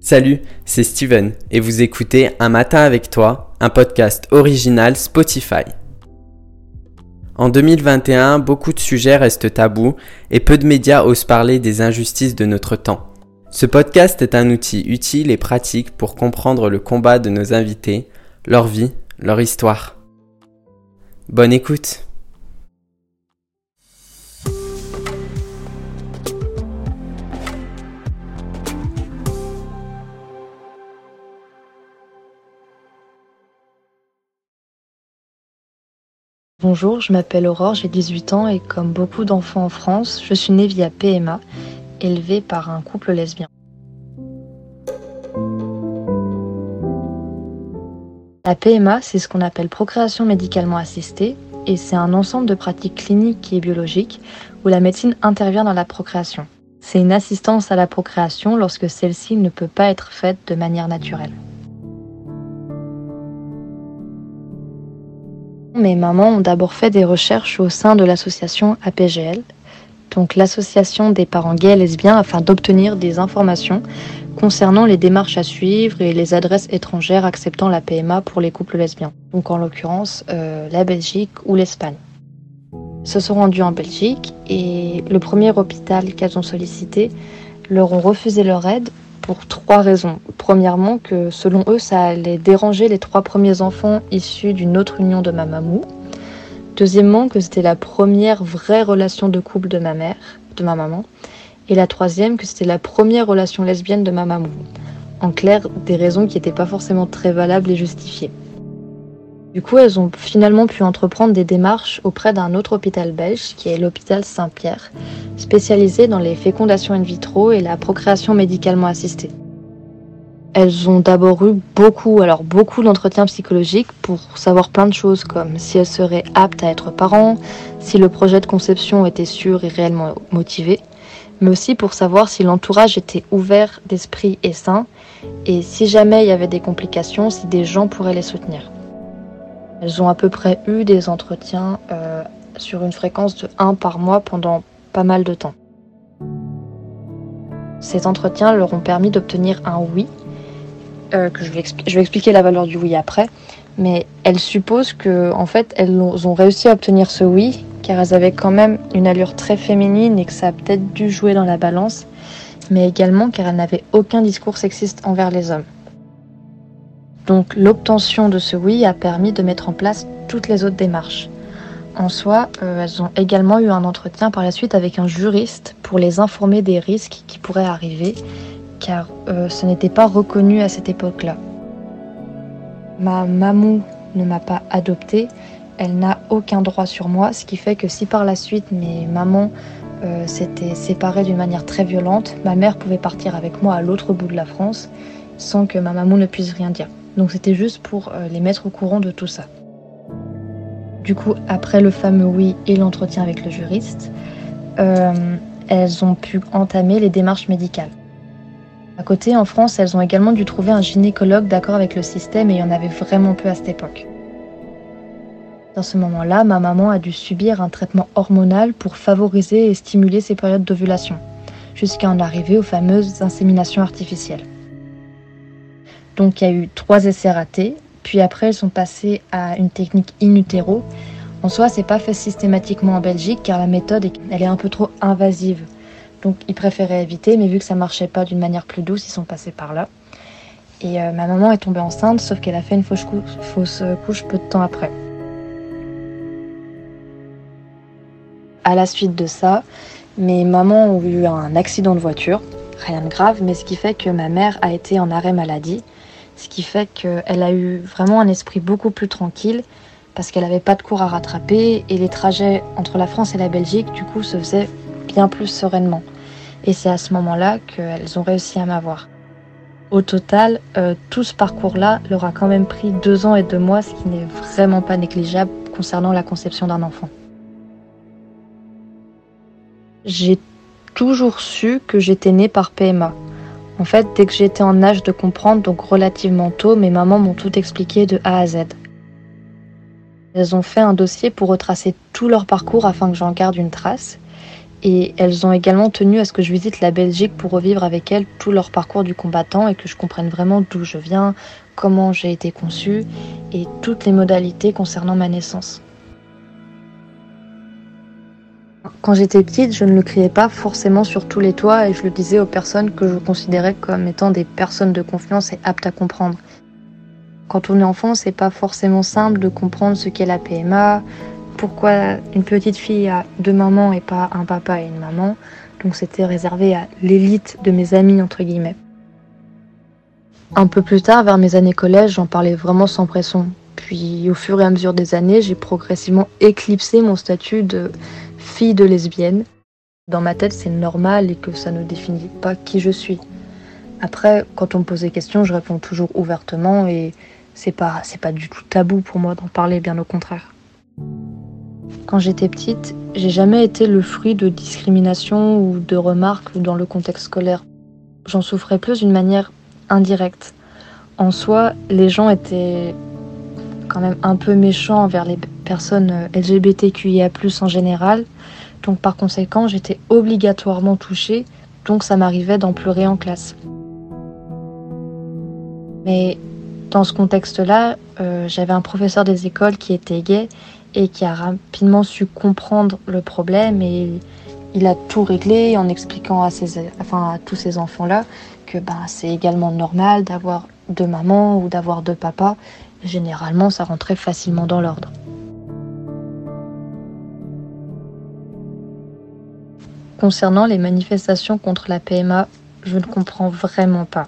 Salut, c'est Steven et vous écoutez Un matin avec toi, un podcast original Spotify. En 2021, beaucoup de sujets restent tabous et peu de médias osent parler des injustices de notre temps. Ce podcast est un outil utile et pratique pour comprendre le combat de nos invités, leur vie, leur histoire. Bonne écoute Bonjour, je m'appelle Aurore, j'ai 18 ans et comme beaucoup d'enfants en France, je suis née via PMA, élevée par un couple lesbien. La PMA, c'est ce qu'on appelle procréation médicalement assistée et c'est un ensemble de pratiques cliniques et biologiques où la médecine intervient dans la procréation. C'est une assistance à la procréation lorsque celle-ci ne peut pas être faite de manière naturelle. Mes mamans ont d'abord fait des recherches au sein de l'association APGL, donc l'association des parents gays et lesbiens, afin d'obtenir des informations concernant les démarches à suivre et les adresses étrangères acceptant la PMA pour les couples lesbiens, donc en l'occurrence euh, la Belgique ou l'Espagne. Se sont rendus en Belgique et le premier hôpital qu'elles ont sollicité leur ont refusé leur aide pour trois raisons. Premièrement, que selon eux, ça allait déranger les trois premiers enfants issus d'une autre union de ma mamou. Deuxièmement, que c'était la première vraie relation de couple de ma mère, de ma maman. Et la troisième, que c'était la première relation lesbienne de ma mamou. En clair, des raisons qui n'étaient pas forcément très valables et justifiées. Du coup, elles ont finalement pu entreprendre des démarches auprès d'un autre hôpital belge, qui est l'hôpital Saint-Pierre, spécialisé dans les fécondations in vitro et la procréation médicalement assistée. Elles ont d'abord eu beaucoup, alors beaucoup d'entretiens psychologiques pour savoir plein de choses comme si elles seraient aptes à être parents, si le projet de conception était sûr et réellement motivé, mais aussi pour savoir si l'entourage était ouvert d'esprit et sain, et si jamais il y avait des complications, si des gens pourraient les soutenir. Elles ont à peu près eu des entretiens euh, sur une fréquence de 1 par mois pendant pas mal de temps. Ces entretiens leur ont permis d'obtenir un oui, euh, que je vais, je vais, expliquer la valeur du oui après, mais elles supposent que en fait elles ont réussi à obtenir ce oui car elles avaient quand même une allure très féminine et que ça a peut-être dû jouer dans la balance, mais également car elles n'avaient aucun discours sexiste envers les hommes. Donc l'obtention de ce oui a permis de mettre en place toutes les autres démarches. En soi, euh, elles ont également eu un entretien par la suite avec un juriste pour les informer des risques qui pourraient arriver, car euh, ce n'était pas reconnu à cette époque-là. Ma mamou ne m'a pas adoptée, elle n'a aucun droit sur moi, ce qui fait que si par la suite mes mamans euh, s'étaient séparées d'une manière très violente, ma mère pouvait partir avec moi à l'autre bout de la France sans que ma maman ne puisse rien dire. Donc c'était juste pour euh, les mettre au courant de tout ça. Du coup, après le fameux oui et l'entretien avec le juriste, euh, elles ont pu entamer les démarches médicales. À côté, en France, elles ont également dû trouver un gynécologue d'accord avec le système et il y en avait vraiment peu à cette époque. Dans ce moment-là, ma maman a dû subir un traitement hormonal pour favoriser et stimuler ses périodes d'ovulation, jusqu'à en arriver aux fameuses inséminations artificielles. Donc il y a eu trois essais ratés, puis après elles sont passées à une technique in utero. En soi, c'est pas fait systématiquement en Belgique car la méthode elle est un peu trop invasive. Donc ils préféraient éviter, mais vu que ça marchait pas d'une manière plus douce, ils sont passés par là. Et euh, ma maman est tombée enceinte, sauf qu'elle a fait une fausse fausse couche peu de temps après. À la suite de ça, mes mamans ont eu un accident de voiture, rien de grave, mais ce qui fait que ma mère a été en arrêt maladie ce qui fait qu'elle a eu vraiment un esprit beaucoup plus tranquille parce qu'elle n'avait pas de cours à rattraper et les trajets entre la France et la Belgique du coup se faisaient bien plus sereinement. Et c'est à ce moment-là qu'elles ont réussi à m'avoir. Au total, euh, tout ce parcours-là leur a quand même pris deux ans et deux mois, ce qui n'est vraiment pas négligeable concernant la conception d'un enfant. J'ai toujours su que j'étais née par PMA. En fait, dès que j'étais en âge de comprendre, donc relativement tôt, mes mamans m'ont tout expliqué de A à Z. Elles ont fait un dossier pour retracer tout leur parcours afin que j'en garde une trace. Et elles ont également tenu à ce que je visite la Belgique pour revivre avec elles tout leur parcours du combattant et que je comprenne vraiment d'où je viens, comment j'ai été conçue et toutes les modalités concernant ma naissance. Quand j'étais petite, je ne le criais pas forcément sur tous les toits et je le disais aux personnes que je considérais comme étant des personnes de confiance et aptes à comprendre. Quand on est enfant, c'est pas forcément simple de comprendre ce qu'est la PMA, pourquoi une petite fille a deux mamans et pas un papa et une maman. Donc c'était réservé à l'élite de mes amis, entre guillemets. Un peu plus tard, vers mes années collège, j'en parlais vraiment sans pression. Puis au fur et à mesure des années, j'ai progressivement éclipsé mon statut de fille de lesbienne. Dans ma tête, c'est normal et que ça ne définit pas qui je suis. Après, quand on me pose des questions, je réponds toujours ouvertement et c'est pas, c'est pas du tout tabou pour moi d'en parler, bien au contraire. Quand j'étais petite, j'ai jamais été le fruit de discrimination ou de remarques dans le contexte scolaire. J'en souffrais plus d'une manière indirecte. En soi, les gens étaient quand même un peu méchants envers les personnes LGBTQIA+, en général. Donc par conséquent, j'étais obligatoirement touchée, donc ça m'arrivait d'en pleurer en classe. Mais dans ce contexte-là, euh, j'avais un professeur des écoles qui était gay et qui a rapidement su comprendre le problème et il a tout réglé en expliquant à, ses, enfin, à tous ces enfants-là que ben, c'est également normal d'avoir deux mamans ou d'avoir deux papas. Généralement, ça rentrait facilement dans l'ordre. Concernant les manifestations contre la PMA, je ne comprends vraiment pas.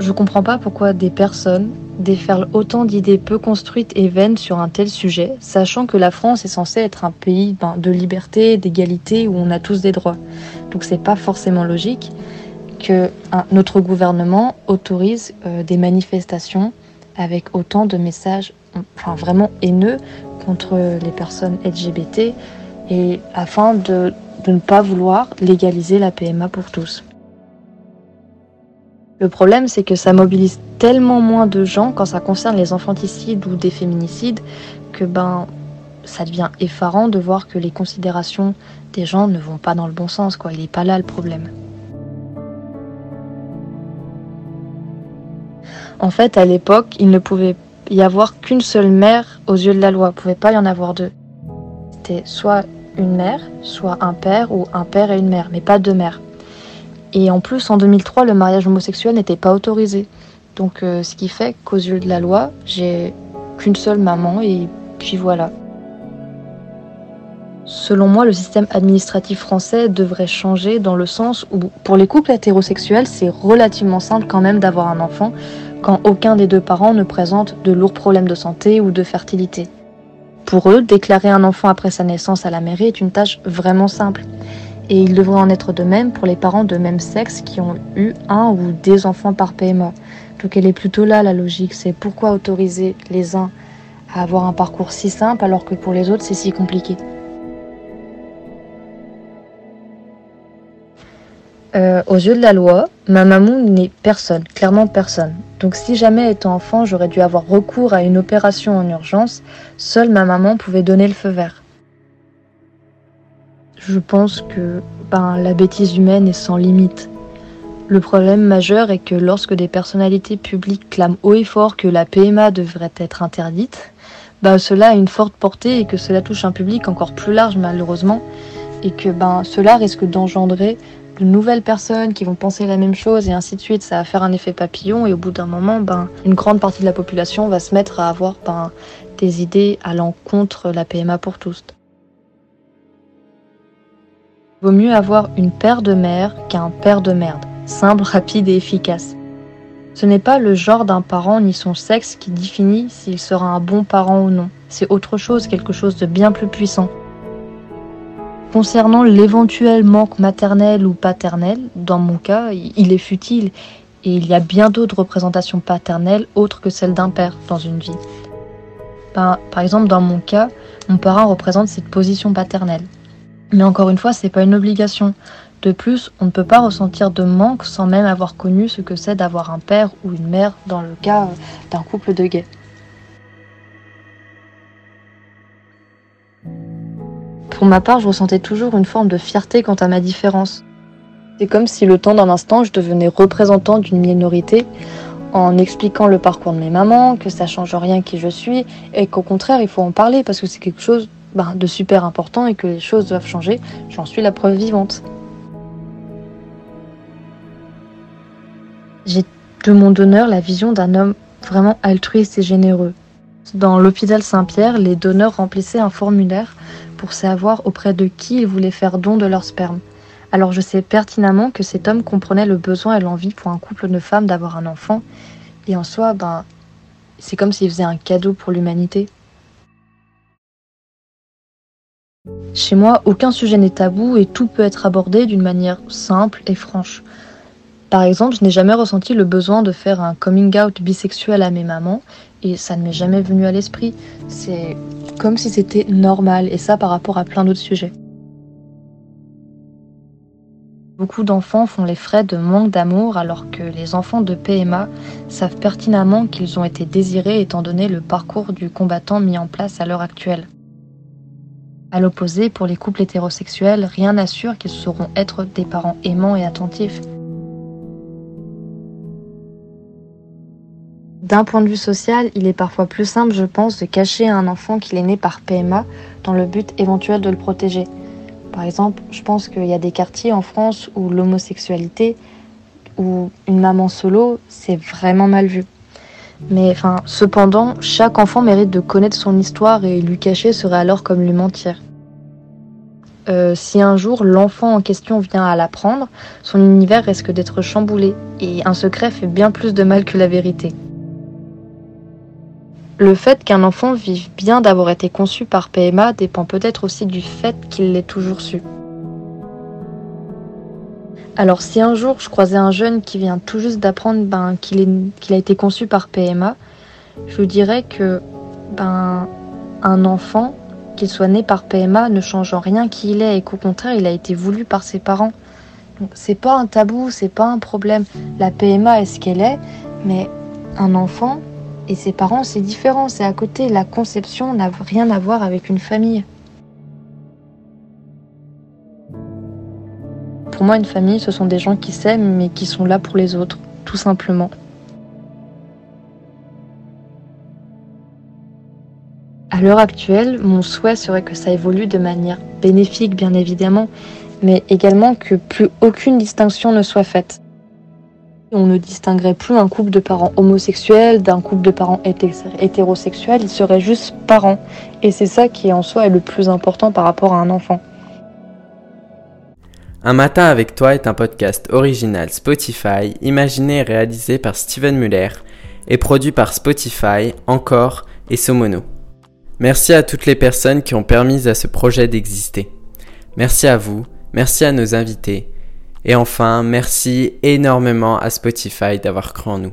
Je comprends pas pourquoi des personnes déferlent autant d'idées peu construites et vaines sur un tel sujet, sachant que la France est censée être un pays ben, de liberté, d'égalité, où on a tous des droits. Donc c'est pas forcément logique que notre gouvernement autorise euh, des manifestations avec autant de messages enfin, vraiment haineux contre les personnes LGBT afin de ne pas vouloir légaliser la PMA pour tous. Le problème, c'est que ça mobilise tellement moins de gens quand ça concerne les infanticides ou des féminicides que ben ça devient effarant de voir que les considérations des gens ne vont pas dans le bon sens. Il n'est pas là le problème. En fait, à l'époque, il ne pouvait y avoir qu'une seule mère aux yeux de la loi. Il ne pouvait pas y en avoir deux. C'était soit une mère, soit un père ou un père et une mère, mais pas deux mères. Et en plus, en 2003, le mariage homosexuel n'était pas autorisé. Donc, euh, ce qui fait qu'aux yeux de la loi, j'ai qu'une seule maman et puis voilà. Selon moi, le système administratif français devrait changer dans le sens où, pour les couples hétérosexuels, c'est relativement simple quand même d'avoir un enfant quand aucun des deux parents ne présente de lourds problèmes de santé ou de fertilité. Pour eux, déclarer un enfant après sa naissance à la mairie est une tâche vraiment simple. Et il devrait en être de même pour les parents de même sexe qui ont eu un ou des enfants par PMA. Donc elle est plutôt là la logique, c'est pourquoi autoriser les uns à avoir un parcours si simple alors que pour les autres c'est si compliqué. Euh, aux yeux de la loi, ma maman n'est personne, clairement personne. Donc si jamais étant enfant j'aurais dû avoir recours à une opération en urgence, seule ma maman pouvait donner le feu vert. Je pense que ben, la bêtise humaine est sans limite. Le problème majeur est que lorsque des personnalités publiques clament haut et fort que la PMA devrait être interdite, ben, cela a une forte portée et que cela touche un public encore plus large malheureusement, et que ben, cela risque d'engendrer de nouvelles personnes qui vont penser la même chose et ainsi de suite. Ça va faire un effet papillon et au bout d'un moment, ben, une grande partie de la population va se mettre à avoir ben, des idées allant contre la PMA pour tous. Vaut mieux avoir une paire de mères qu'un père de merde, simple, rapide et efficace. Ce n'est pas le genre d'un parent ni son sexe qui définit s'il sera un bon parent ou non. C'est autre chose, quelque chose de bien plus puissant. Concernant l'éventuel manque maternel ou paternel, dans mon cas, il est futile et il y a bien d'autres représentations paternelles autres que celle d'un père dans une vie. Par exemple, dans mon cas, mon parent représente cette position paternelle. Mais encore une fois, c'est pas une obligation. De plus, on ne peut pas ressentir de manque sans même avoir connu ce que c'est d'avoir un père ou une mère dans le cas d'un couple de gays. Pour ma part, je ressentais toujours une forme de fierté quant à ma différence. C'est comme si le temps d'un instant, je devenais représentant d'une minorité en expliquant le parcours de mes mamans, que ça change rien qui je suis, et qu'au contraire, il faut en parler parce que c'est quelque chose ben, de super important et que les choses doivent changer. J'en suis la preuve vivante. J'ai de mon donneur la vision d'un homme vraiment altruiste et généreux. Dans l'hôpital Saint-Pierre, les donneurs remplissaient un formulaire pour savoir auprès de qui ils voulaient faire don de leur sperme. Alors je sais pertinemment que cet homme comprenait le besoin et l'envie pour un couple de femmes d'avoir un enfant, et en soi, ben, c'est comme s'il faisait un cadeau pour l'humanité. Chez moi, aucun sujet n'est tabou et tout peut être abordé d'une manière simple et franche. Par exemple, je n'ai jamais ressenti le besoin de faire un coming out bisexuel à mes mamans et ça ne m'est jamais venu à l'esprit. C'est comme si c'était normal et ça par rapport à plein d'autres sujets. Beaucoup d'enfants font les frais de manque d'amour alors que les enfants de PMA savent pertinemment qu'ils ont été désirés étant donné le parcours du combattant mis en place à l'heure actuelle. À l'opposé, pour les couples hétérosexuels, rien n'assure qu'ils sauront être des parents aimants et attentifs. D'un point de vue social, il est parfois plus simple, je pense, de cacher un enfant qu'il est né par PMA dans le but éventuel de le protéger. Par exemple, je pense qu'il y a des quartiers en France où l'homosexualité ou une maman solo, c'est vraiment mal vu. Mais enfin, cependant, chaque enfant mérite de connaître son histoire et lui cacher serait alors comme lui mentir. Euh, si un jour l'enfant en question vient à l'apprendre, son univers risque d'être chamboulé et un secret fait bien plus de mal que la vérité. Le fait qu'un enfant vive bien d'avoir été conçu par PMA dépend peut-être aussi du fait qu'il l'ait toujours su. Alors si un jour je croisais un jeune qui vient tout juste d'apprendre ben, qu'il a été conçu par PMA, je lui dirais que ben, un enfant, qu'il soit né par PMA, ne change en rien qui il est et qu'au contraire il a été voulu par ses parents. C'est pas un tabou, c'est pas un problème. La PMA est ce qu'elle est, mais un enfant, et ses parents, c'est différent, c'est à côté. La conception n'a rien à voir avec une famille. Pour moi, une famille, ce sont des gens qui s'aiment, mais qui sont là pour les autres, tout simplement. À l'heure actuelle, mon souhait serait que ça évolue de manière bénéfique, bien évidemment, mais également que plus aucune distinction ne soit faite. On ne distinguerait plus un couple de parents homosexuels d'un couple de parents hétérosexuels, ils seraient juste parents. Et c'est ça qui en soi est le plus important par rapport à un enfant. Un matin avec toi est un podcast original Spotify, imaginé et réalisé par Steven Muller et produit par Spotify, Encore et Somono. Merci à toutes les personnes qui ont permis à ce projet d'exister. Merci à vous, merci à nos invités et enfin, merci énormément à Spotify d'avoir cru en nous.